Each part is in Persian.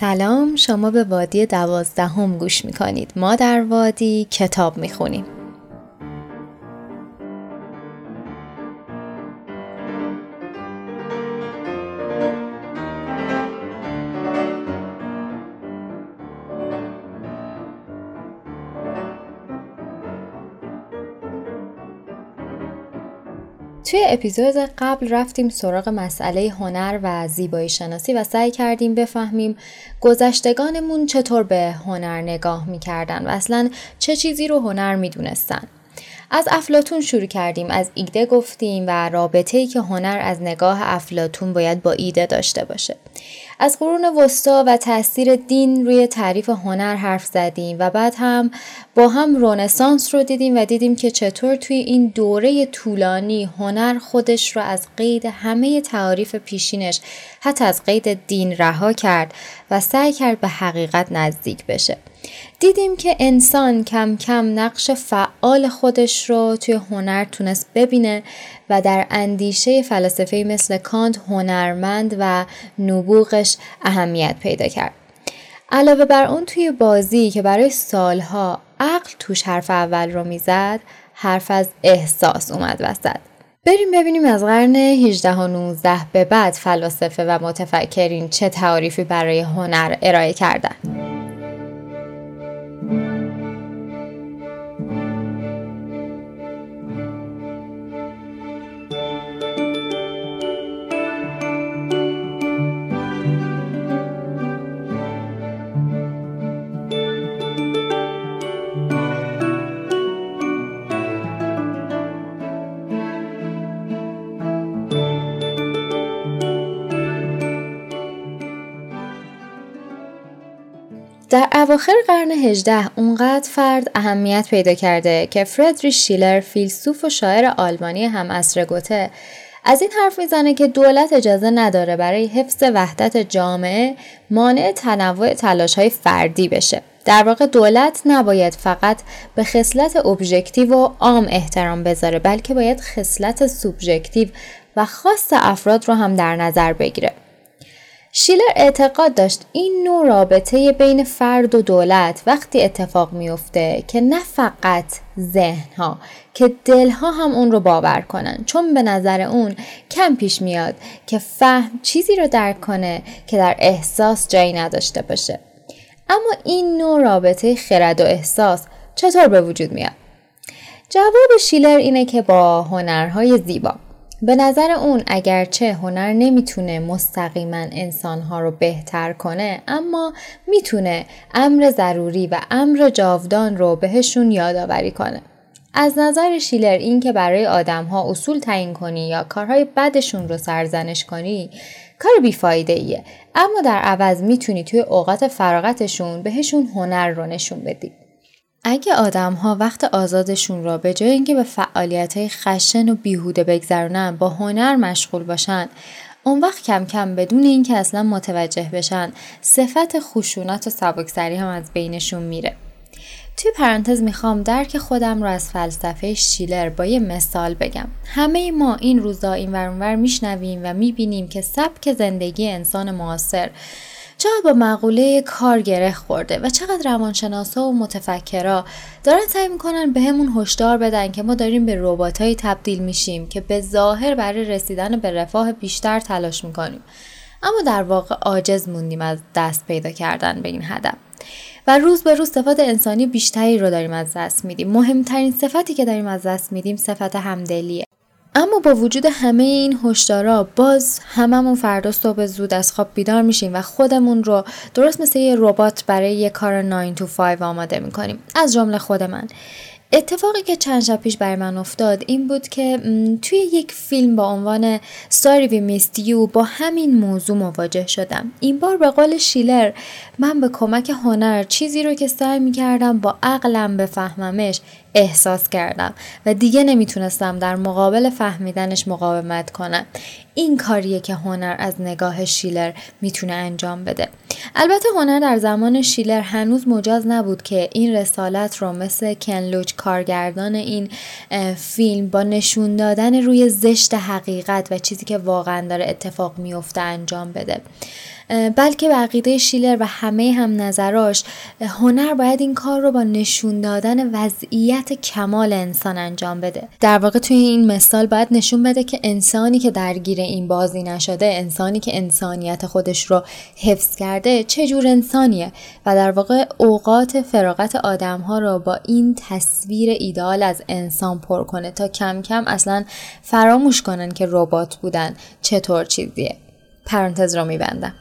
سلام شما به وادی دوازدهم گوش می‌کنید. ما در وادی کتاب می‌خونیم. اپیزود قبل رفتیم سراغ مسئله هنر و زیبایی شناسی و سعی کردیم بفهمیم گذشتگانمون چطور به هنر نگاه می‌کردن و اصلا چه چیزی رو هنر می‌دونستن. از افلاتون شروع کردیم از ایده گفتیم و رابطه ای که هنر از نگاه افلاتون باید با ایده داشته باشه. از قرون وسطا و تاثیر دین روی تعریف هنر حرف زدیم و بعد هم با هم رونسانس رو دیدیم و دیدیم که چطور توی این دوره طولانی هنر خودش رو از قید همه تعاریف پیشینش حتی از قید دین رها کرد و سعی کرد به حقیقت نزدیک بشه. دیدیم که انسان کم کم نقش فعال خودش رو توی هنر تونست ببینه و در اندیشه فلسفه مثل کانت هنرمند و نبوغش اهمیت پیدا کرد. علاوه بر اون توی بازی که برای سالها عقل توش حرف اول رو می‌زد حرف از احساس اومد وسط. بریم ببینیم از قرن 18 و 19 به بعد فلاسفه و متفکرین چه تعریفی برای هنر ارائه کردند. در اواخر قرن 18 اونقدر فرد اهمیت پیدا کرده که فردریش شیلر فیلسوف و شاعر آلمانی هم اصر گوته از این حرف می‌زنه که دولت اجازه نداره برای حفظ وحدت جامعه مانع تنوع تلاش های فردی بشه. در واقع دولت نباید فقط به خصلت ابژکتیو و عام احترام بذاره بلکه باید خصلت سوبژکتیو و خاص افراد رو هم در نظر بگیره. شیلر اعتقاد داشت این نوع رابطه بین فرد و دولت وقتی اتفاق میفته که نه فقط ذهنها که دلها هم اون رو باور کنن. چون به نظر اون کم پیش میاد که فهم چیزی رو درک کنه که در احساس جایی نداشته باشه. اما این نوع رابطه خرد و احساس چطور به وجود میاد؟ جواب شیلر اینه که با هنرهای زیبا. به نظر اون اگرچه هنر نمی‌تونه مستقیما انسانها رو بهتر کنه اما می‌تونه امر ضروری و امر جاودان رو بهشون یادآوری کنه. از نظر شیلر این که برای آدمها اصول تعیین کنی یا کارهای بدشون رو سرزنش کنی کار بیفایده ایه اما در عوض می‌تونی توی اوقات فراغتشون بهشون هنر رو نشون بدی. اگه آدم ها وقت آزادشون را به جای اینکه به فعالیت های خشن و بیهوده بگذرونن با هنر مشغول باشن اون وقت کم کم بدون اینکه اصلا متوجه بشن صفت خشونت و سبکسری هم از بینشون میره. توی پرانتز می‌خوام درک خودم رو از فلسفه شیلر با یه مثال بگم. همه ما این روزا این ورانور میشنویم و می‌بینیم که سبک زندگی انسان معاصر چقدر با مقوله کار گره خورده و چقدر روانشناسا و متفکرا دارن سعی می‌کنن به همون هشدار بدن که ما داریم به رباتایی تبدیل میشیم که به ظاهر برای رسیدن به رفاه بیشتر تلاش می‌کنیم. اما در واقع عاجز موندیم از دست پیدا کردن به این هدف. و روز به روز صفات انسانی بیشتری رو داریم از دست میدیم. مهمترین صفتی که داریم از دست میدیم صفت همدلیه. اما با وجود همه این هشدارا باز هممون فردا صبح زود از خواب بیدار میشیم و خودمون رو درست مثل یه ربات برای یه کار 9 to 5 آماده می‌کنیم. از جمله خود من. اتفاقی که چند شب پیش بر من افتاد این بود که توی یک فیلم با عنوان We Missed You با همین موضوع مواجه شدم. این بار به قول شیلر من به کمک هنر چیزی رو که سعی می کردم با عقلم بفهممش احساس کردم و دیگه نمی‌تونستم در مقابل فهمیدنش مقاومت کنم. این کاریه که هنر از نگاه شیلر می‌تونه انجام بده. البته هنر در زمان شیلر هنوز مجاز نبود که این رسالت رو مثل کنلوچ کارگردان این فیلم با نشون دادن روی زشت حقیقت و چیزی که واقعا داره اتفاق میفته انجام بده. بلکه به عقیده شیلر و همه هم نظراش هنر باید این کار رو با نشون دادن وضعیت کمال انسان انجام بده. در واقع توی این مثال باید نشون بده که انسانی که درگیر این بازی نشده انسانی که انسانیت خودش رو حفظ کرده چه جور انسانیه؟ و در واقع اوقات فراغت آدم ها رو با این تصویر ایدال از انسان پر کنه تا کم کم اصلا فراموش کنن که ربات بودن چطور چیزیه. پرانتز رو میبندم.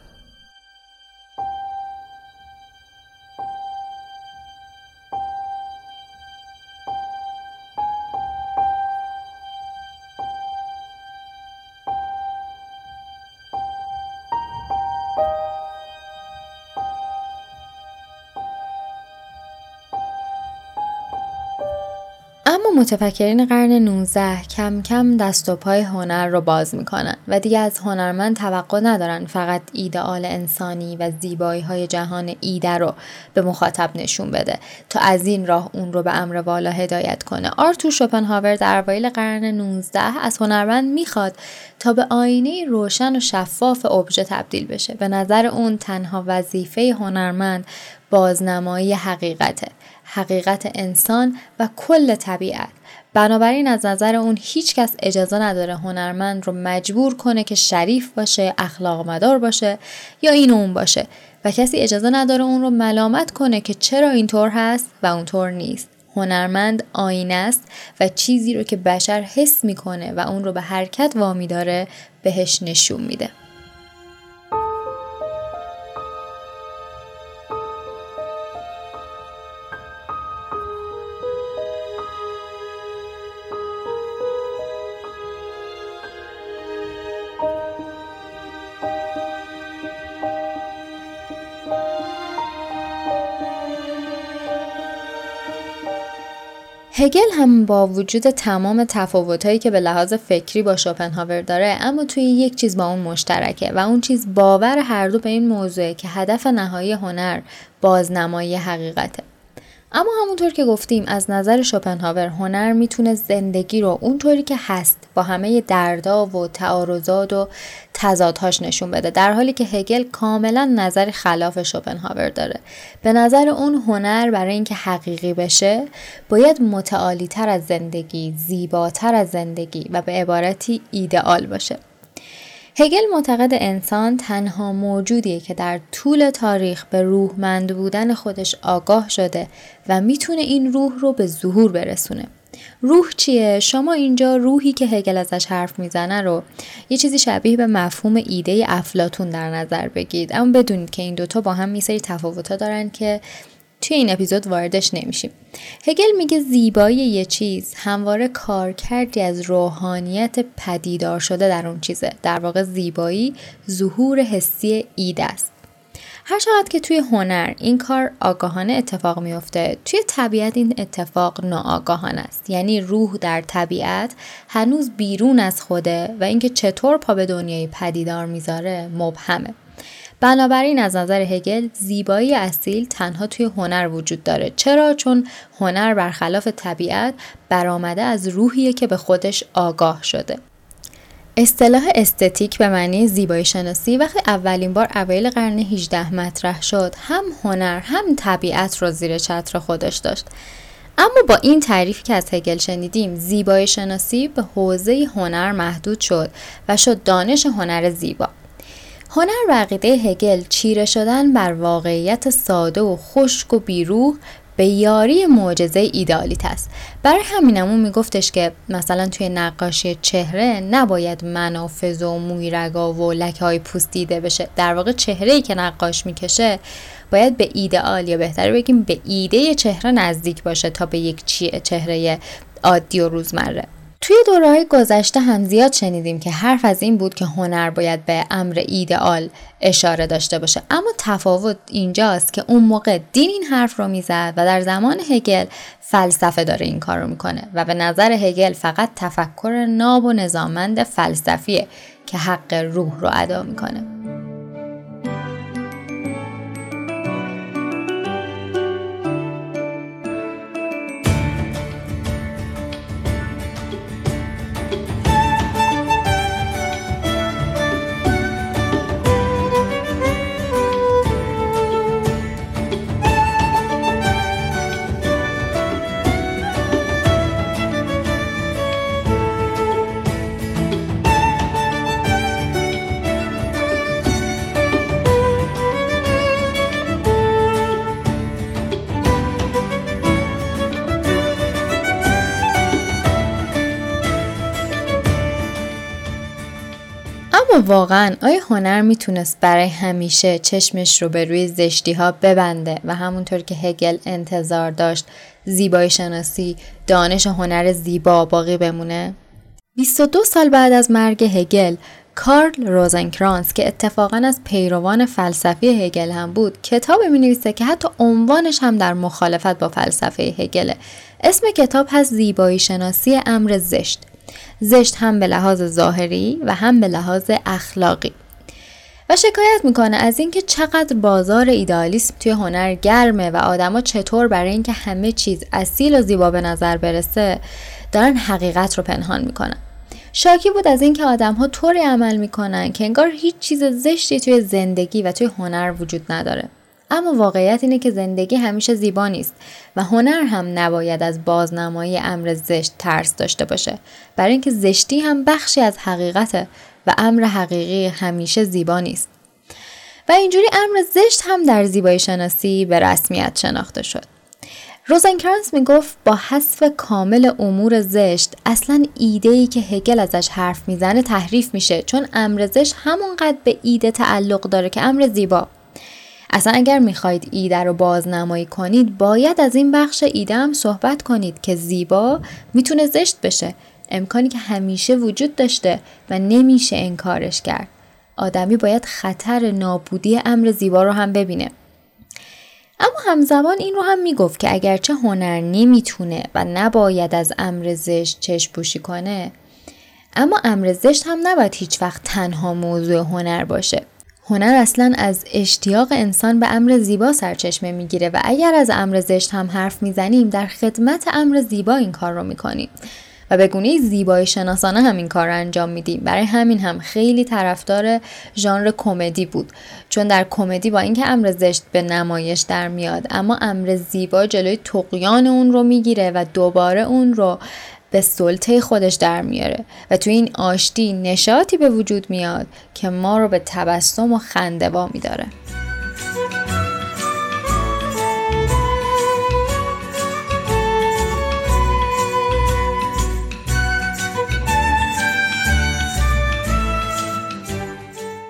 متفکرین قرن 19 کم کم دست و پای هنر رو باز می‌کنن و دیگه از هنرمند توقع ندارن فقط ایدئال انسانی و زیبایی های جهان ایده رو به مخاطب نشون بده تا از این راه اون رو به امر والا هدایت کنه. آرتور شوپنهاور در اوایل قرن 19 از هنرمند می‌خواد تا به آینه روشن و شفاف ابژه تبدیل بشه. به نظر اون تنها وظیفه هنرمند بازنمایی حقیقته. حقیقت انسان و کل طبیعت. بنابراین از نظر اون هیچ کس اجازه نداره هنرمند رو مجبور کنه که شریف باشه اخلاق مدار باشه یا این اون باشه و کسی اجازه نداره اون رو ملامت کنه که چرا اینطور هست و اونطور نیست. هنرمند آینه است و چیزی رو که بشر حس می‌کنه و اون رو به حرکت وامی داره بهش نشون میده. هگل هم با وجود تمام تفاوتهایی که به لحاظ فکری با شوپنهاور داره اما توی یک چیز با اون مشترکه و اون چیز باور هر دو به این موضوعه که هدف نهایی هنر بازنمایی حقیقته. اما همونطور که گفتیم از نظر شوپنهاور هنر می‌تونه زندگی رو اونطوری که هست با همه دردا و تعارضات و تضادهاش نشون بده در حالی که هگل کاملا نظر خلاف شوپنهاور داره. به نظر اون هنر برای اینکه حقیقی بشه باید متعالی تر از زندگی زیباتر از زندگی و به عبارتی ایدئال باشه. هگل معتقد انسان تنها موجودیه که در طول تاریخ به روحمند بودن خودش آگاه شده و می‌تونه این روح رو به ظهور برسونه. روح چیه؟ شما اینجا روحی که هگل ازش حرف می‌زنه رو یه چیزی شبیه به مفهوم ایده افلاتون در نظر بگیرید اما بدونید که این دوتا با هم میسری تفاوتها دارن که توی این اپیزود واردش نمیشیم. هگل میگه زیبایی یه چیز همواره کارکردی از روحانیت پدیدار شده در اون چیزه. در واقع زیبایی ظهور حسی اید است. هر چقدر که توی هنر این کار آگاهانه اتفاق میفته توی طبیعت این اتفاق ناآگاهانه است. یعنی روح در طبیعت هنوز بیرون از خوده و اینکه چطور پا به دنیای پدیدار می‌ذاره مبهمه. بنابراین از نظر هگل زیبایی اصیل تنها توی هنر وجود داره. چرا؟ چون هنر برخلاف طبیعت برآمده از روحیه که به خودش آگاه شده. اصطلاح استتیک به معنی زیبایی شناسی وقتی اولین بار اوایل قرن 18 مطرح شد هم هنر هم طبیعت رو زیر چتر خودش داشت. اما با این تعریفی که از هگل شنیدیم زیبایی شناسی به حوزه هنر محدود شد و شد دانش هنر زیبا. هنر و هگل چیره شدن بر واقعیت ساده و خشک و بیروح به یاری معجزه ایدالیت است. برای همینمون میگفتش که مثلا توی نقاشی چهره نباید منافذ و مویرگا و لکه های پوست دیده بشه. در واقع چهره ای که نقاش می‌کشه باید به ایدئال یا بهتر بگیم به ایده چهره نزدیک باشه تا به یک چهره عادی و روزمره. توی دوره گذشته هم زیاد شنیدیم که حرف از این بود که هنر باید به امر ایدئال اشاره داشته باشه. اما تفاوت اینجاست که اون موقع دین این حرف رو می‌زد و در زمان هگل فلسفه داره این کار رو می‌کنه و به نظر هگل فقط تفکر ناب و نظامند فلسفیه که حق روح رو ادا می‌کنه. واقعا آیا هنر می‌تونست برای همیشه چشمش رو به روی زشتی ها ببنده و همونطور که هگل انتظار داشت زیبایی شناسی دانش هنر زیبا باقی بمونه؟ 22 سال بعد از مرگ هگل کارل روزنکرانس که اتفاقا از پیروان فلسفی هگل هم بود کتاب می نویسه که حتی عنوانش هم در مخالفت با فلسفه هگله اسم کتاب هست زیبایی شناسی امر زشت زشت هم به لحاظ ظاهری و هم به لحاظ اخلاقی. و شکایت می‌کنه از اینکه چقدر بازار ایدالیسم توی هنر گرمه و آدما چطور برای اینکه همه چیز اصیل و زیبا به نظر برسه دارن حقیقت رو پنهان می‌کنن. شاکی بود از اینکه آدم ها طوری عمل می‌کنن که انگار هیچ چیز زشتی توی زندگی و توی هنر وجود نداره. اما واقعیت اینه که زندگی همیشه زیبا نیست و هنر هم نباید از بازنمایی امر زشت ترس داشته باشه. برای اینکه زشتی هم بخشی از حقیقته و امر حقیقی همیشه زیبا نیست. و اینجوری امر زشت هم در زیبایی شناسی به رسمیت شناخته شد. روزنکرانس می‌گفت با حذف کامل امور زشت اصلا ایده ای که هگل ازش حرف می‌زنه تحریف میشه چون امر زشت همونقدر به ایده تعلق داره که امر زیبا. اصلا اگر می‌خواید ایده رو بازنمایی کنید باید از این بخش ایده هم صحبت کنید که زیبا می‌تونه زشت بشه. امکانی که همیشه وجود داشته و نمیشه انکارش کرد. آدمی باید خطر نابودی امر زیبا رو هم ببینه. اما همزمان این رو هم می‌گفت که اگرچه هنر نمی‌تونه و نباید از امر زشت چشم پوشی کنه اما امر زشت هم نباید هیچ وقت تنها موضوع هنر باشه. هنر اصلا از اشتیاق انسان به امر زیبا سرچشمه می‌گیره و اگر از امر زشت هم حرف می‌زنیم در خدمت امر زیبا این کار رو می‌کنیم. و به گونه زیبایی شناسانه هم این کار رو انجام میدیم. برای همین هم خیلی طرفدار ژانر کمدی بود. چون در کمدی با اینکه امر زشت به نمایش در میاد اما امر زیبا جلوی تقیان اون رو می‌گیره و دوباره اون رو به سلطه خودش در میاره و توی این آشتی نشاطی به وجود میاد که ما رو به تبسم و خنده وا میداره.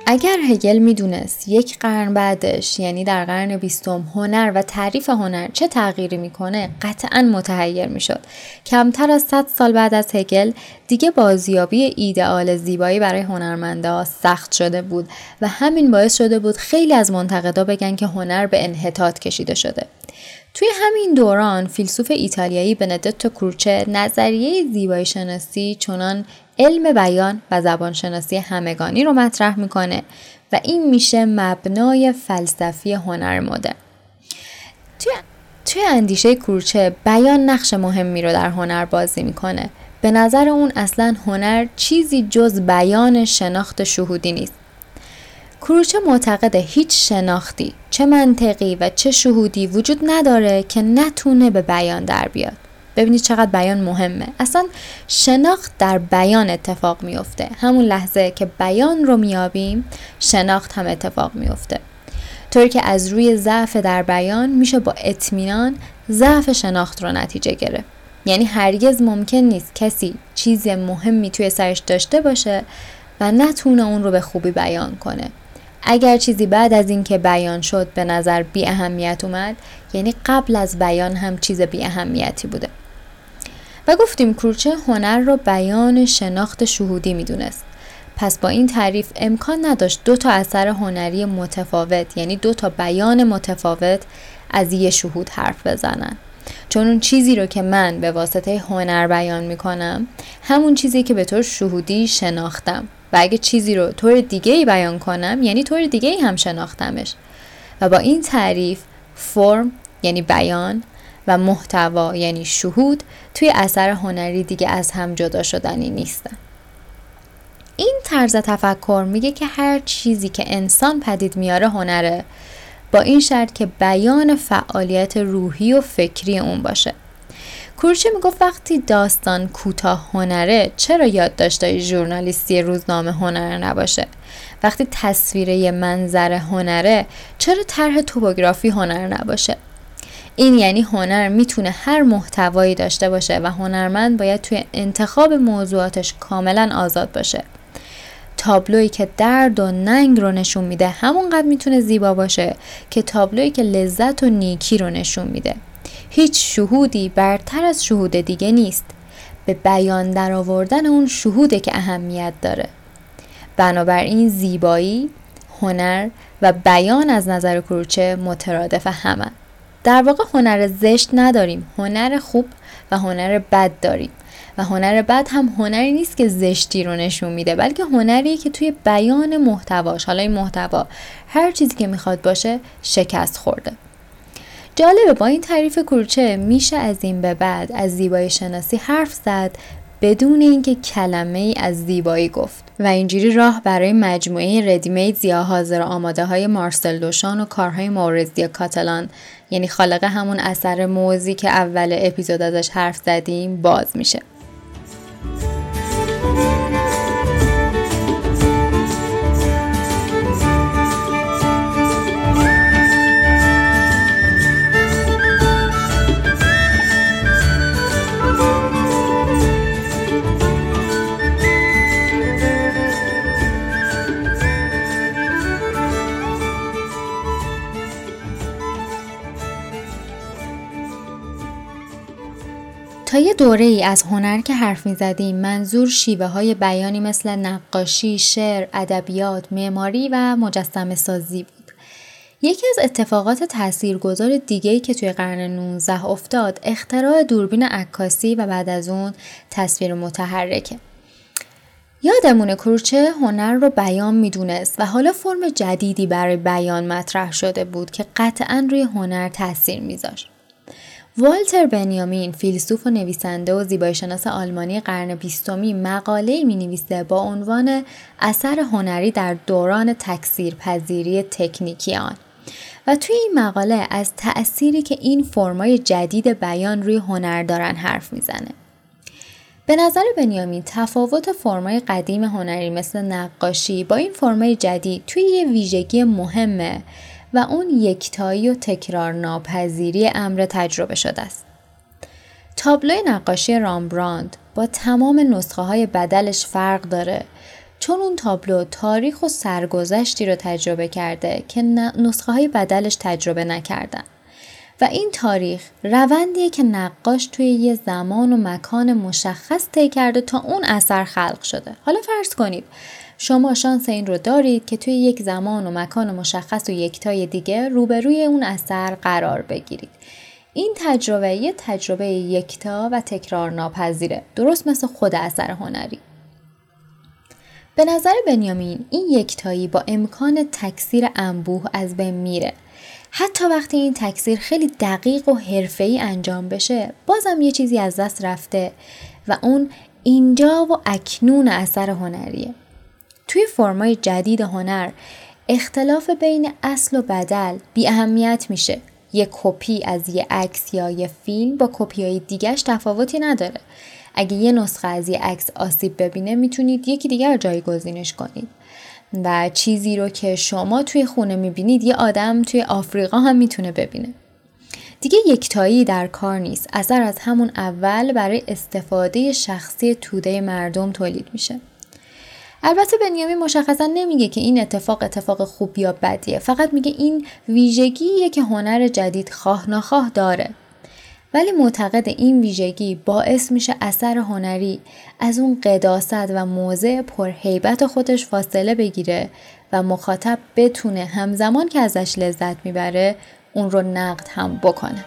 اگر هگل می‌دونست یک قرن بعدش یعنی در قرن بیستم هنر و تعریف هنر چه تغییری می‌کنه قطعا متحیر می‌شد. کمتر از 100 سال بعد از هگل دیگه بازیابی ایدئال زیبایی برای هنرمنده سخت شده بود و همین باعث شده بود خیلی از منتقدا بگن که هنر به انحطاط کشیده شده. توی همین دوران فیلسوف ایتالیایی بندتو کروچه نظریه زیبایی شناسی چنان علم بیان و زبانشناسی همگانی رو مطرح می‌کنه و این میشه مبنای فلسفی هنر مدرن. توی توی اندیشه کورچه بیان نقش مهمی رو در هنر بازی می‌کنه. به نظر اون اصلا هنر چیزی جز بیان شناخت شهودی نیست. کروچه معتقد هیچ شناختی چه منطقی و چه شهودی وجود نداره که نتونه به بیان در بیاد. ببینید چقدر بیان مهمه. اصلا شناخت در بیان اتفاق میفته. همون لحظه که بیان رو میابیم شناخت هم اتفاق میفته. طوری که از روی ضعف در بیان میشه با اطمینان ضعف شناخت رو نتیجه گرفت. یعنی هرگز ممکن نیست کسی چیز مهمی توی سرش داشته باشه و نتونه اون رو به خوبی بیان کنه. اگر چیزی بعد از اینکه بیان شد به نظر بی اهمیت اومد یعنی قبل از بیان هم چیز بی اهمیتی بوده. و گفتیم کروچه هنر را بیان شناخت شهودی می‌دونست. پس با این تعریف امکان نداشت دو تا اثر هنری متفاوت یعنی دو تا بیان متفاوت از یه شهود حرف بزنن. چون اون چیزی رو که من به واسطه هنر بیان می‌کنم همون چیزی که به طور شهودی شناختم. و اگه چیزی رو طور دیگه ای بیان کنم یعنی طور دیگه ای هم شناختمش. و با این تعریف فرم یعنی بیان و محتوا یعنی شهود توی اثر هنری دیگه از هم جدا شدنی نیستن. این طرز تفکر میگه که هر چیزی که انسان پدید میاره هنره با این شرط که بیان فعالیت روحی و فکری اون باشه. کورچه می‌گفت وقتی داستان کوتاه هنره چرا یادداشتهای ژورنالیستی روزنامه هنر نباشه؟ وقتی تصویره منظر هنره چرا طرح توپوگرافی هنر نباشه؟ این یعنی هنر می‌تونه هر محتوایی داشته باشه و هنرمند باید توی انتخاب موضوعاتش کاملا آزاد باشه. تابلویی که درد و ننگ رو نشون میده همونقدر می‌تونه زیبا باشه که تابلویی که لذت و نیکی رو نشون میده. هیچ شهودی برتر از شهود دیگه نیست. به بیان در آوردن اون شهوده که اهمیت داره. بنابراین زیبایی هنر و بیان از نظر کروچه مترادف همه. در واقع هنر زشت نداریم. هنر خوب و هنر بد داریم. و هنر بد هم هنری نیست که زشتی رو نشون میده بلکه هنری که توی بیان محتواش حالا این محتوا هر چیزی که می‌خواد باشه شکست خورده. جالبه با این تعریف کروچه میشه از این به بعد از زیبایی شناسی حرف زد بدون اینکه کلمه ای از زیبایی گفت. و اینجوری راه برای مجموعه ردیمید یا حاضر آماده های مارسل دوشان و کارهای مورزی کاتالان یعنی خالق همون اثر موزی که اول اپیزود ازش حرف زدیم باز میشه. تا یه دوره ای از هنر که حرف می زدیم منظور شیوه های بیانی مثل نقاشی، شعر، ادبیات، معماری و مجسم سازی بود. یکی از اتفاقات تاثیرگذار دیگه‌ای که توی قرن 19 افتاد اختراع دوربین عکاسی و بعد از اون تصویر متحرکه. یادمونه کروچه هنر رو بیان می‌دونست و حالا فرم جدیدی برای بیان مطرح شده بود که قطعا روی هنر تاثیر میذاشت. والتر بنیامین فیلسوف و نویسنده و زیبایی شناس آلمانی قرن بیستمی مقاله می نویسه با عنوان اثر هنری در دوران تکثیر پذیری تکنیکی آن و توی این مقاله از تأثیری که این فرمای جدید بیان روی هنر دارن حرف می‌زنه. به نظر بنیامین تفاوت فرمای قدیم هنری مثل نقاشی با این فرمای جدید توی یه ویژگی مهمه و اون یکتایی و تکرار ناپذیری امر تجربه شده است. تابلوی نقاشی رامبراند با تمام نسخه های بدلش فرق داره چون اون تابلو تاریخ و سرگذشتی رو تجربه کرده که نسخه های بدلش تجربه نکردن و این تاریخ روندیه که نقاش توی یه زمان و مکان مشخص طی کرده تا اون اثر خلق شده حالا فرض کنید شما شانس این رو دارید که توی یک زمان و مکان مشخص و یکتای دیگه روبروی اون اثر قرار بگیرید. این تجربه یه تجربه یکتا و تکرار ناپذیره. درست مثل خود اثر هنری. به نظر بنیامین این یکتایی با امکان تکثیر انبوه از بین میره. حتی وقتی این تکثیر خیلی دقیق و حرفه‌ای انجام بشه بازم یه چیزی از دست رفته و اون اینجا و اکنون اثر هنریه. توی فرمای جدید هنر اختلاف بین اصل و بدل بی اهمیت میشه. یه کپی از یه عکس یا یه فیلم با کپی های دیگهش تفاوتی نداره. اگه یه نسخه از یه عکس آسیب ببینه می‌تونید یکی دیگر جایگزینش کنید. و چیزی رو که شما توی خونه می‌بینید یه آدم توی آفریقا هم می‌تونه ببینه. دیگه یکتایی در کار نیست. اثر از همون اول برای استفاده شخصی توده مردم تولید میشه. البته بنیامین مشخصا نمیگه که این اتفاق اتفاق خوب یا بدیه. فقط میگه این ویژگیه که هنر جدید خواه نخواه داره. ولی معتقد این ویژگی باعث میشه اثر هنری از اون قداست و موضع پرهیبت خودش فاصله بگیره و مخاطب بتونه همزمان که ازش لذت می‌بره اون رو نقد هم بکنه.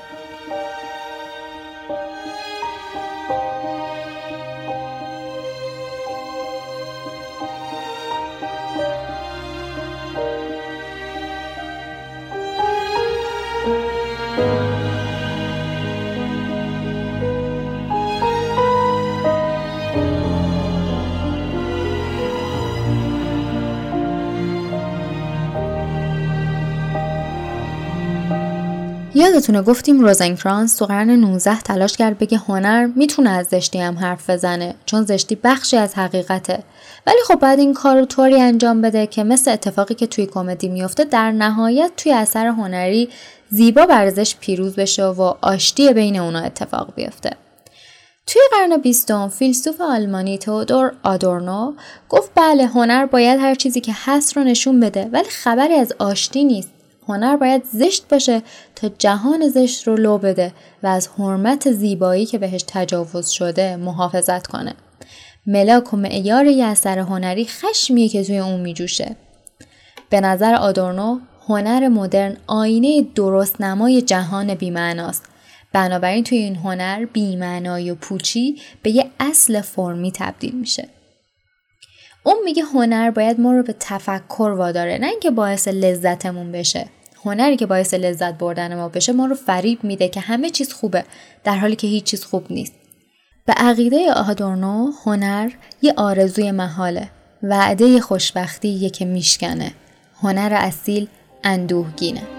یادتونه گفتیم روزنکرانس تو قرن 19 تلاش کرد بگه هنر می‌تونه از زشتی هم حرف بزنه چون زشتی بخشی از حقیقته. ولی خب بعد این کار رو طوری انجام بده که مثل اتفاقی که توی کمدی میفته در نهایت توی اثر هنری زیبا برزش پیروز بشه و آشتی بین اونا اتفاق بیفته. توی قرن بیستم فیلسوف آلمانی تودور آدورنو گفت بله هنر باید هر چیزی که هست رو نشون بده ولی خبری از آشتی نیست. هنر باید زشت باشه تا جهان زشت رو لو بده و از حرمت زیبایی که بهش تجاوز شده محافظت کنه. ملاک و معیار یه اثر هنری خشمیه که توی اون میجوشه. به نظر آدورنو هنر مدرن آینه درست نمای جهان بیمعناست. بنابراین توی این هنر بیمعنایی و پوچی به یه اصل فرمی تبدیل میشه. اون میگه هنر باید ما رو به تفکر واداره نه اینکه باعث لذتمون بشه. هنری که باعث لذت بردن ما بشه ما رو فریب میده که همه چیز خوبه در حالی که هیچ چیز خوب نیست. به عقیده آدورنو هنر یه آرزوی محاله وعده خوشبختی که میشکنه. هنر اصیل اندوهگینه.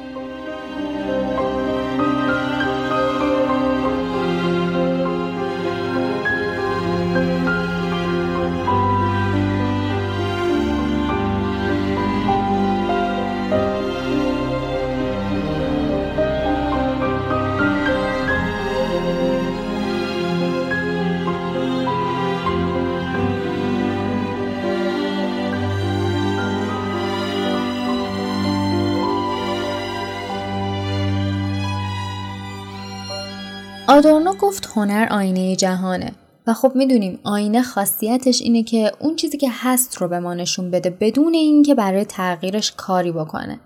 آدورنو گفت هنر آینه جهانه و خب می‌دونیم آینه خاصیتش اینه که اون چیزی که هست رو به ما نشون بده بدون اینکه برای تغییرش کاری بکنه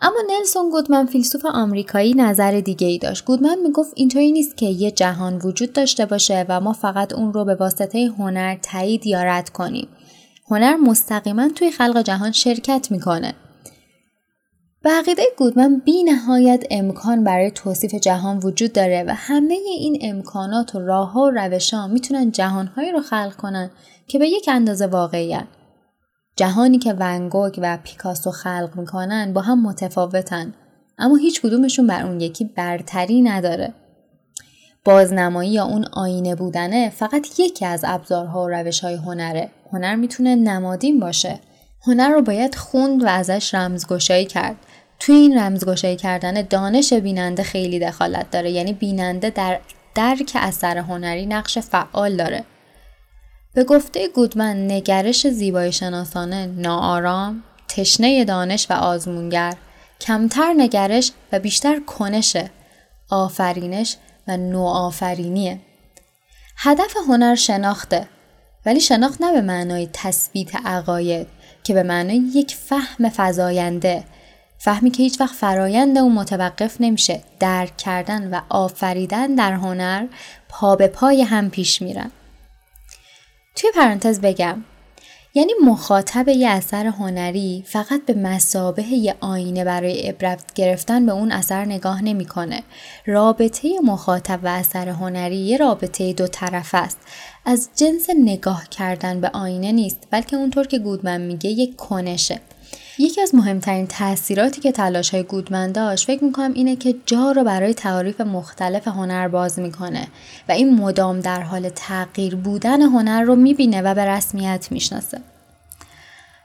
اما نلسون گودمن فیلسوف آمریکایی نظر دیگه ای داشت. گودمن می‌گفت اینطوری نیست که یه جهان وجود داشته باشه و ما فقط اون رو به واسطه هنر تایید یا رد کنیم. هنر مستقیما توی خلق جهان شرکت می‌کنه. به عقیده گودمن بی نهایت امکان برای توصیف جهان وجود داره و همه این امکانات و راه ها و روش ها می‌تونن جهانهایی رو خلق کنن که به یک اندازه واقعیت. جهانی که ونگوگ و پیکاسو خلق می‌کنن با هم متفاوتن اما هیچ کدومشون بر اون یکی برتری نداره. بازنمایی یا اون آینه بودنه فقط یکی از ابزارها و روش های هنره. هنر می‌تونه نمادین باشه. هنر رو باید خوند و ازش رمزگشایی کرد. توی این رمزگشایی کردن دانش بیننده خیلی دخالت داره. یعنی بیننده در درک اثر هنری نقش فعال داره. به گفته گودمن نگرش زیبایی شناسانه ناآرام تشنه دانش و آزمونگر کمتر نگرش و بیشتر کنشه آفرینش و نوآفرینیه. هدف هنر شناخته ولی شناخت نه به معنای تثبیت عقاید. که به معنای یک فهم فزاینده فهمی که هیچ وقت فرایند اون متوقف نمیشه. درک کردن و آفریدن در هنر پا به پای هم پیش میرن توی پرانتز بگم یعنی مخاطب یه اثر هنری فقط به مسابه یه آینه برای عبرت گرفتن به اون اثر نگاه نمی‌کنه. رابطه مخاطب و اثر هنری یه رابطه دو طرف است. از جنس نگاه کردن به آینه نیست بلکه اونطور که گودمن میگه یک کنشه. یکی از مهمترین تاثیراتی که تلاش های گودمن داشت فکر می‌کنم اینه که جا رو برای تعاریف مختلف هنر باز می‌کنه و این مدام در حال تغییر بودن هنر رو می‌بینه و به رسمیت می‌شناسه.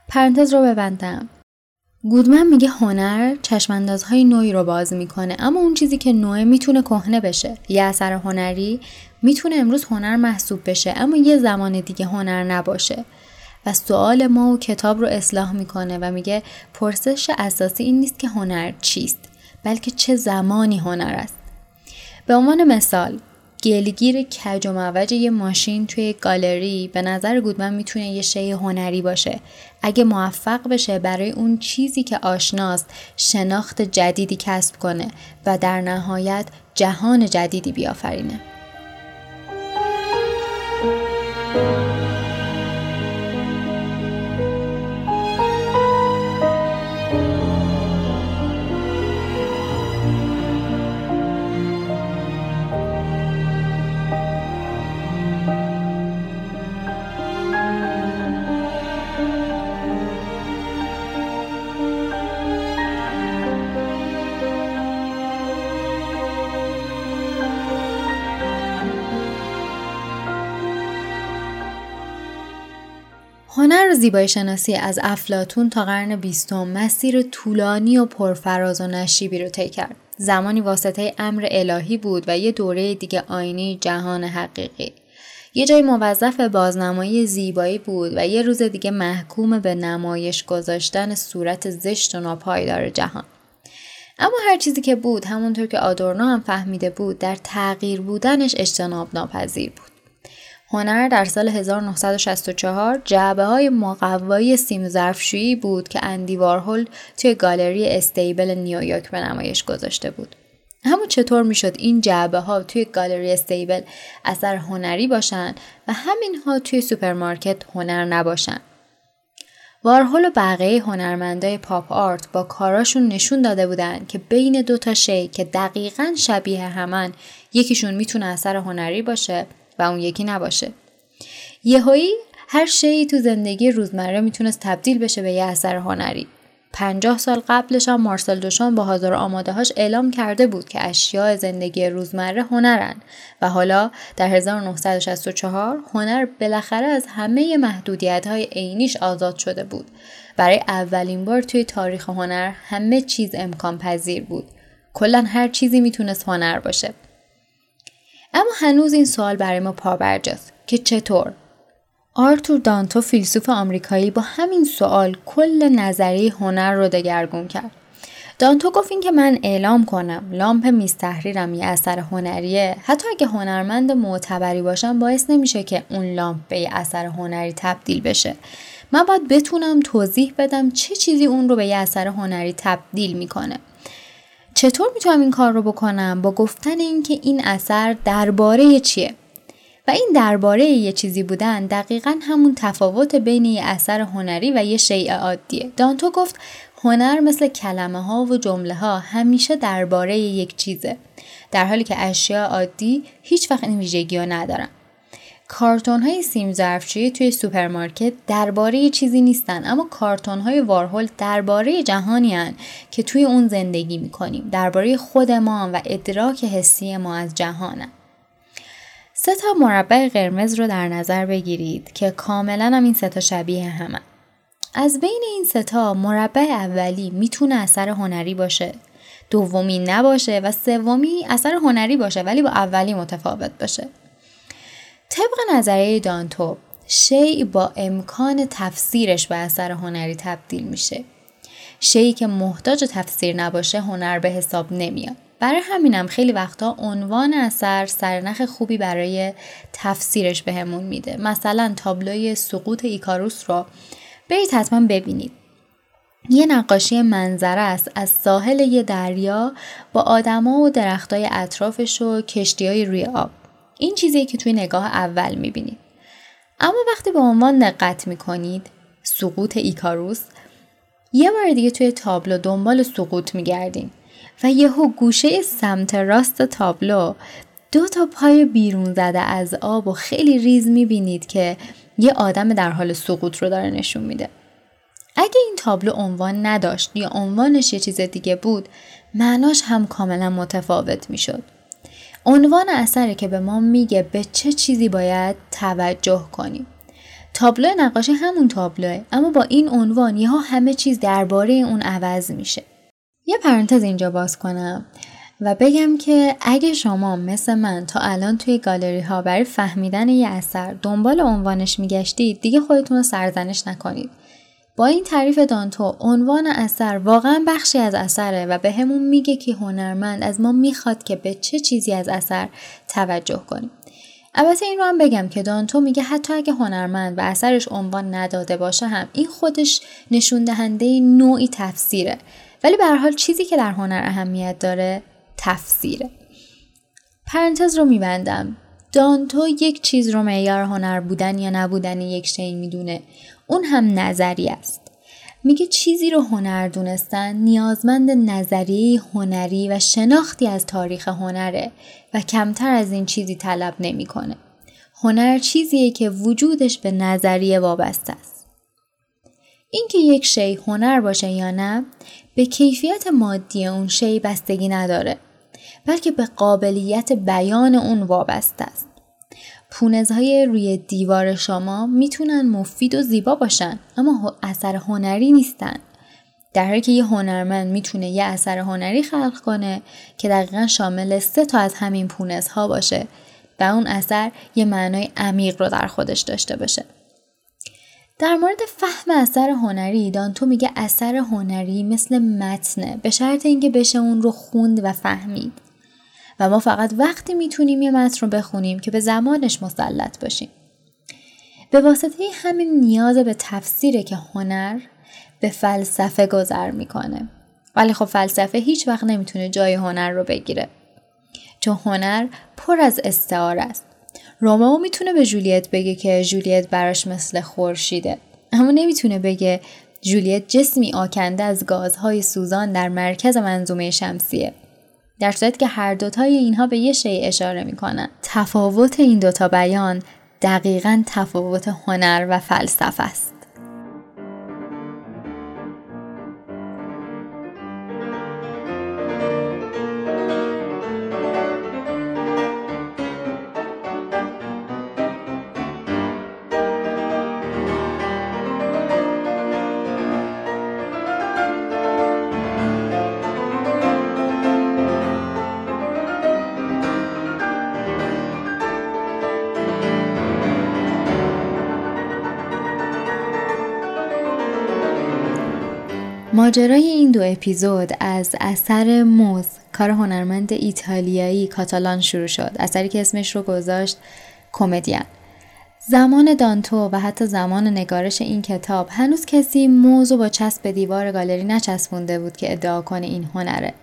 پرانتز رو ببندم. گودمن میگه هنر چشماندازهای نوعی رو باز می‌کنه اما اون چیزی که نوعه می‌تونه کهنه بشه یه اثر هنری می‌تونه امروز هنر محسوب بشه اما یه زمان دیگه هنر نباشه و سوال ما و کتاب رو اصلاح می‌کنه و میگه پرسش اساسی این نیست که هنر چیست بلکه چه زمانی هنر است. به عنوان مثال گلگیر کج و موج یه ماشین توی گالری به نظر گودمن می‌تونه یه شی هنری باشه. اگه موفق بشه برای اون چیزی که آشناست شناخت جدیدی کسب کنه و در نهایت جهان جدیدی بیافرینه. هنر و زیبایی شناسی از افلاتون تا قرن بیستم مسیر طولانی و پرفراز و نشیبی رو طی کرد. زمانی واسطه امر الهی بود و یه دوره دیگه آینی جهان حقیقی. یه جای موظف بازنمایی زیبایی بود و یه روز دیگه محکوم به نمایش گذاشتن صورت زشت و ناپایدار جهان. اما هر چیزی که بود همونطور که آدورنو هم فهمیده بود در تغییر بودنش اجتناب ناپذیر بود. هنر در سال 1964 جعبه های مقوایی سیم ظرفشویی بود که اندی وارهول توی گالری استیبل نیویورک به نمایش گذاشته بود. اما چطور می‌شد این جعبه ها توی گالری استیبل اثر هنری باشن و همین ها توی سوپرمارکت هنر نباشن؟ وارهول و بقیه هنرمندای پاپ آرت با کاراشون نشون داده بودن که بین دو تا شی که دقیقا شبیه همن یکیشون می‌تونه اثر هنری باشه و اون یکی نباشه. یهویی هر شی تو زندگی روزمره می‌تونست تبدیل بشه به یه اثر هنری. پنجاه سال قبلش هم مارسل دوشان با حاضر آماده هاش اعلام کرده بود که اشیاء زندگی روزمره هنرن و حالا در 1964 هنر بالاخره از همه محدودیت های عینیش آزاد شده بود. برای اولین بار توی تاریخ هنر همه چیز امکان پذیر بود. کلا هر چیزی می‌تونست هنر باشه. اما هنوز این سوال برای ما پابرجاست که چطور؟ آرتور دانتو فیلسوف آمریکایی با همین سوال کل نظریه هنر رو دگرگون کرد. دانتو گفت این که من اعلام کنم لامپ میز تحریرم یه اثر هنریه. حتی اگه هنرمند معتبری باشم باعث نمیشه که اون لامپ به یه اثر هنری تبدیل بشه. من باید بتونم توضیح بدم چه چیزی اون رو به یه اثر هنری تبدیل می‌کنه. چطور می‌تونم این کار رو بکنم؟ با گفتن اینکه این اثر درباره چیه؟ و این درباره یه چیزی بودن دقیقا همون تفاوت بین یه اثر هنری و یه شیء عادیه. دانتو گفت هنر مثل کلمه ها و جمله ها همیشه درباره یک چیزه در حالی که اشیاء عادی هیچ وقت این ویژگی ها ندارن. کارتون های سیم توی سوپرمارکت درباره چیزی نیستن اما کارتون های وارهول درباره جهانی هن که توی اون زندگی می‌کنیم درباره خودمان و ادراک حسی ما از جهانن سه تا مربع قرمز رو در نظر بگیرید که کاملا هم این سه تا شبیه همه. از بین این سه تا مربع اولی می‌تونه اثر هنری باشه. دومی نباشه و سومی اثر هنری باشه ولی با اولی متفاوت باشه. طبق نظریه دانتو شیء با امکان تفسیرش به اثر هنری تبدیل میشه. شیعی که محتاج تفسیر نباشه هنر به حساب نمیاد. برای همینم خیلی وقتا عنوان اثر سرنخ خوبی برای تفسیرش بهمون به میده. مثلا تابلوی سقوط ایکاروس رو برید حتما ببینید. یه نقاشی منظره است. از ساحل یه دریا با آدما و درختای اطرافش و کشتی روی آب. این چیزی که توی نگاه اول می‌بینید اما وقتی به عنوان دقت می‌کنید سقوط ایکاروس یه بار دیگه توی تابلو دنبال سقوط میگردیم و یهو گوشه سمت راست تابلو دو تا پای بیرون زده از آب و خیلی ریز می‌بینید که یه آدم در حال سقوط رو داره نشون میده. اگه این تابلو عنوان نداشت یا عنوانش یه چیز دیگه بود معناش هم کاملا متفاوت می‌شد. عنوان اثره که به ما میگه به چه چیزی باید توجه کنیم. تابلو نقاشی همون تابلوه اما با این عنوان یهو همه چیز درباره اون عوض میشه. یه پرانتز اینجا باز کنم و بگم که اگه شما مثل من تا الان توی گالری ها برای فهمیدن یه اثر دنبال عنوانش میگشتید دیگه خودتون رو سرزنش نکنید. با این تعریف دانتو عنوان اثر واقعا بخشی از اثره و به همون میگه که هنرمند از ما می‌خواد که به چه چیزی از اثر توجه کنیم. البته این رو هم بگم که دانتو میگه حتی اگه هنرمند و اثرش عنوان نداده باشه هم این خودش نشون دهنده نوعی تفسیره. ولی به حال چیزی که در هنر اهمیت داره تفسیره. پرانتز رو میبندم. دانتو یک چیز رو معیار هنر بودن یا نبودن یک شی می‌دونه. اون هم نظری است میگه چیزی رو هنر دونستن نیازمند نظریه هنری و شناختی از تاریخ هنره و کمتر از این چیزی طلب نمی‌کنه. هنر چیزیه که وجودش به نظریه وابسته است. اینکه یک شی هنر باشه یا نه به کیفیت مادی اون شی بستگی نداره بلکه به قابلیت بیان اون وابسته است. پونزهای روی دیوار شما می‌تونن مفید و زیبا باشن اما اثر هنری نیستن. در حالی که یه هنرمند می‌تونه یه اثر هنری خلق کنه که دقیقا شامل سه تا از همین پونس ها باشه و اون اثر یه معنای عمیق رو در خودش داشته باشه. در مورد فهم اثر هنری دانتو میگه اثر هنری مثل متنه به شرط اینکه بشه اون رو خوند و فهمید و ما فقط وقتی می‌تونیم یه متن رو بخونیم که به زمانش مسلط باشیم. به واسطه همین نیاز به تفسیره که هنر به فلسفه گذر می‌کنه. ولی خب فلسفه هیچ وقت نمی‌تونه جای هنر رو بگیره. چون هنر پر از استعاره است. رومئو می‌تونه به جولیت بگه که جولیت براش مثل خورشیده. اما نمی‌تونه بگه جولیت جسمی آکنده از گازهای سوزان در مرکز منظومه شمسیه. در صورتی که هر دوتای اینها به یه شی اشاره می‌کنن. تفاوت این دوتا بیان دقیقا تفاوت هنر و فلسفه است. ماجرای این دو اپیزود از اثر موز کار هنرمند ایتالیایی کاتلان شروع شد. اثری که اسمش رو گذاشت کمدین. زمان دانتو و حتی زمان نگارش این کتاب هنوز کسی موز و با چسب به دیوار گالری نچسبونده بود که ادعا کنه این هنره.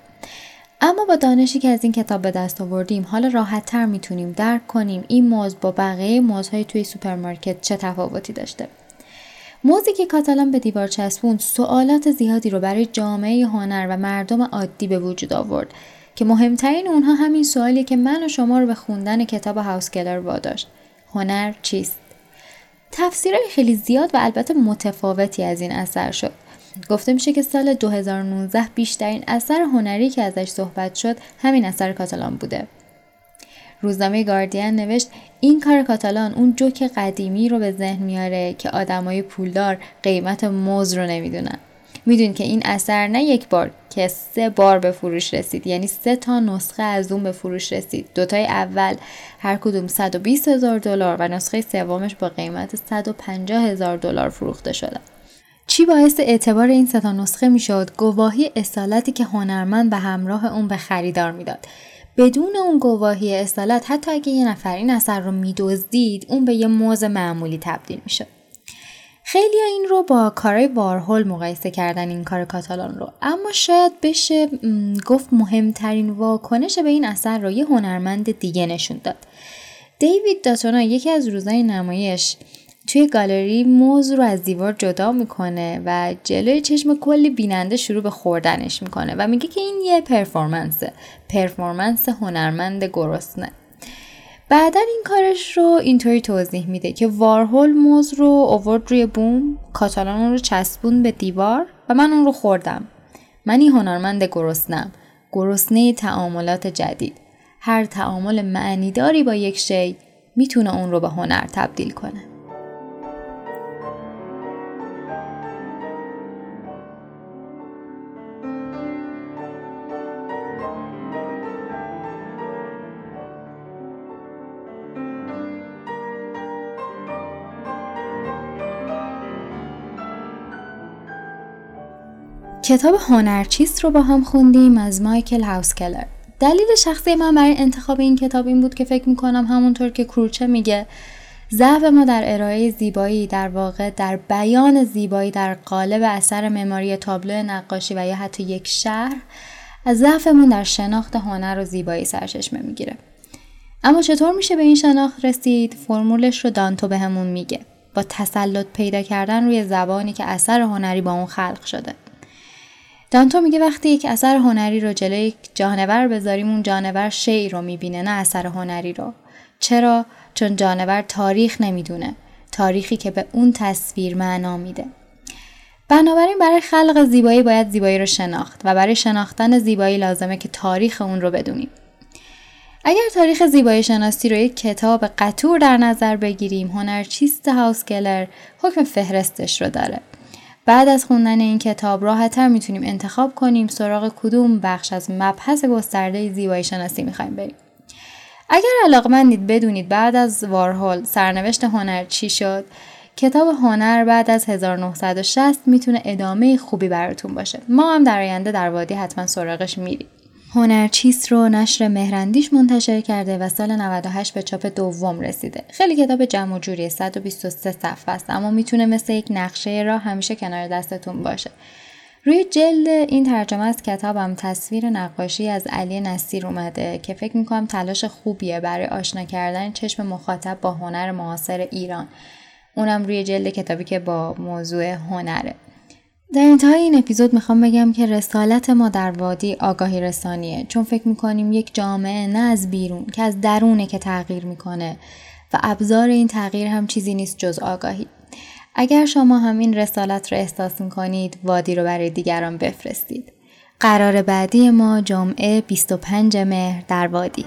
اما با دانشی که از این کتاب به دست آوردیم حالا راحت تر می‌تونیم درک کنیم این موز با بقیه موزهای توی سوپرمارکت چه تفاوتی داشته. موزی که کاتالان به دیوار چسبوند. سوالات زیادی رو برای جامعه هنر و مردم عادی به وجود آورد که مهمترین اونها همین سوالی که من و شما رو به خوندن کتاب هاوسکلر واداشت. هنر چیست؟ تفسیرهای خیلی زیاد و البته متفاوتی از این اثر شد. گفته میشه که سال 2019 بیشترین اثر هنری که ازش صحبت شد همین اثر کاتالان بوده. روزنامه گاردین نوشت این کار کاتالان اون جوک قدیمی رو به ذهن میاره که آدمای پولدار قیمت موز رو نمی‌دونن. میدون که این اثر نه یک بار که سه بار به فروش رسید یعنی سه تا نسخه از اون به فروش رسید. دوتای اول هر کدوم 120 هزار دلار و نسخه سومش با قیمت 150 هزار دلار فروخته شده. چی باعث اعتبار این سه تا نسخه می‌شد؟ گواهی اصالتی که هنرمند به همراه اون به خریدار می‌داد. بدون اون گواهی اصالت حتی اگه یه نفر این اثر رو میدزدید اون به یه موز معمولی تبدیل میشه. خیلی این رو با کارای وارهول مقایسه کردن این کار کاتالان رو. اما شاید بشه گفت مهمترین واکنش به این اثر رو یه هنرمند دیگه نشون داد. دیوید داتونا یکی از روزای نمایش توی گالری موز رو از دیوار جدا می‌کنه و جلوی چشم کلی بیننده شروع به خوردنش می‌کنه و میگه که این یه پرفورمنسه. پرفورمنس هنرمند گرسنه. بعدا این کارش رو اینطوری توضیح میده که وارهول موز رو اوورد روی بوم کاتالان رو چسبون به دیوار و من اون رو خوردم. من این هنرمند گرسنم گرسنه تعاملات جدید. هر تعامل معنیداری با یک شی می‌تونه اون رو به هنر تبدیل کنه. کتاب هنرچیست رو با هم خوندیم از مایکل هاوسکلر. دلیل شخصی من برای انتخاب این کتاب این بود که فکر می‌کنم همونطور که کروچه میگه ضعف ما در ارائه زیبایی در واقع در بیان زیبایی در قالب اثر معماری تابلو نقاشی و یا حتی یک شهر از ضعفمون در شناخت هنر و زیبایی سرچشمه می‌گیره. اما چطور میشه به این شناخت رسید؟ فرمولش رو دانتو بهمون میگه. با تسلط پیدا کردن روی زبانی که اثر هنری با اون خلق شده. دانتو میگه وقتی یک اثر هنری رو جلوی یک جانور بذاریم اون جانور شی رو می‌بینه نه اثر هنری رو. چرا؟ چون جانور تاریخ نمی‌دونه. تاریخی که به اون تصویر معنا میده. بنابراین برای خلق زیبایی باید زیبایی رو شناخت و برای شناختن زیبایی لازمه که تاریخ اون رو بدونیم. اگر تاریخ زیبایی شناسی رو یک کتاب قطور در نظر بگیریم هنرچیست هاوسکلر حکم فهرستش رو داره. بعد از خوندن این کتاب راحتتر می‌تونیم انتخاب کنیم سراغ کدوم بخش از مبحث گسترده زیبایی شناسی می‌خوایم بریم. اگر علاقمندید بدونید بعد از وارهول سرنوشت هنر چی شد کتاب هنر بعد از 1960 می‌تونه ادامه خوبی براتون باشه. ما هم در آینده در وادی حتما سراغش میریم. هنر چیست رو نشر مهرندیش منتشر کرده و سال 98 به چاپ دوم رسیده. خیلی کتاب جمع و جوری 123 صفحه است اما می‌تونه مثل یک نقشه را همیشه کنار دستتون باشه. روی جلد این ترجمه از کتابم تصویر نقاشی از علی نصیر اومده که فکر می‌کنم تلاش خوبیه برای آشنا کردن چشم مخاطب با هنر معاصر ایران. اونم روی جلد کتابی که با موضوع هنره. در انتهای این اپیزود می‌خوام بگم که رسالت ما در وادی آگاهی رسانیه. چون فکر می‌کنیم یک جامعه نه از بیرون که از درونه که تغییر می‌کنه و ابزار این تغییر هم چیزی نیست جز آگاهی. اگر شما هم این رسالت رو احساس می‌کنید وادی رو برای دیگران بفرستید. قرار بعدی ما جمعه 25 مهر در وادی.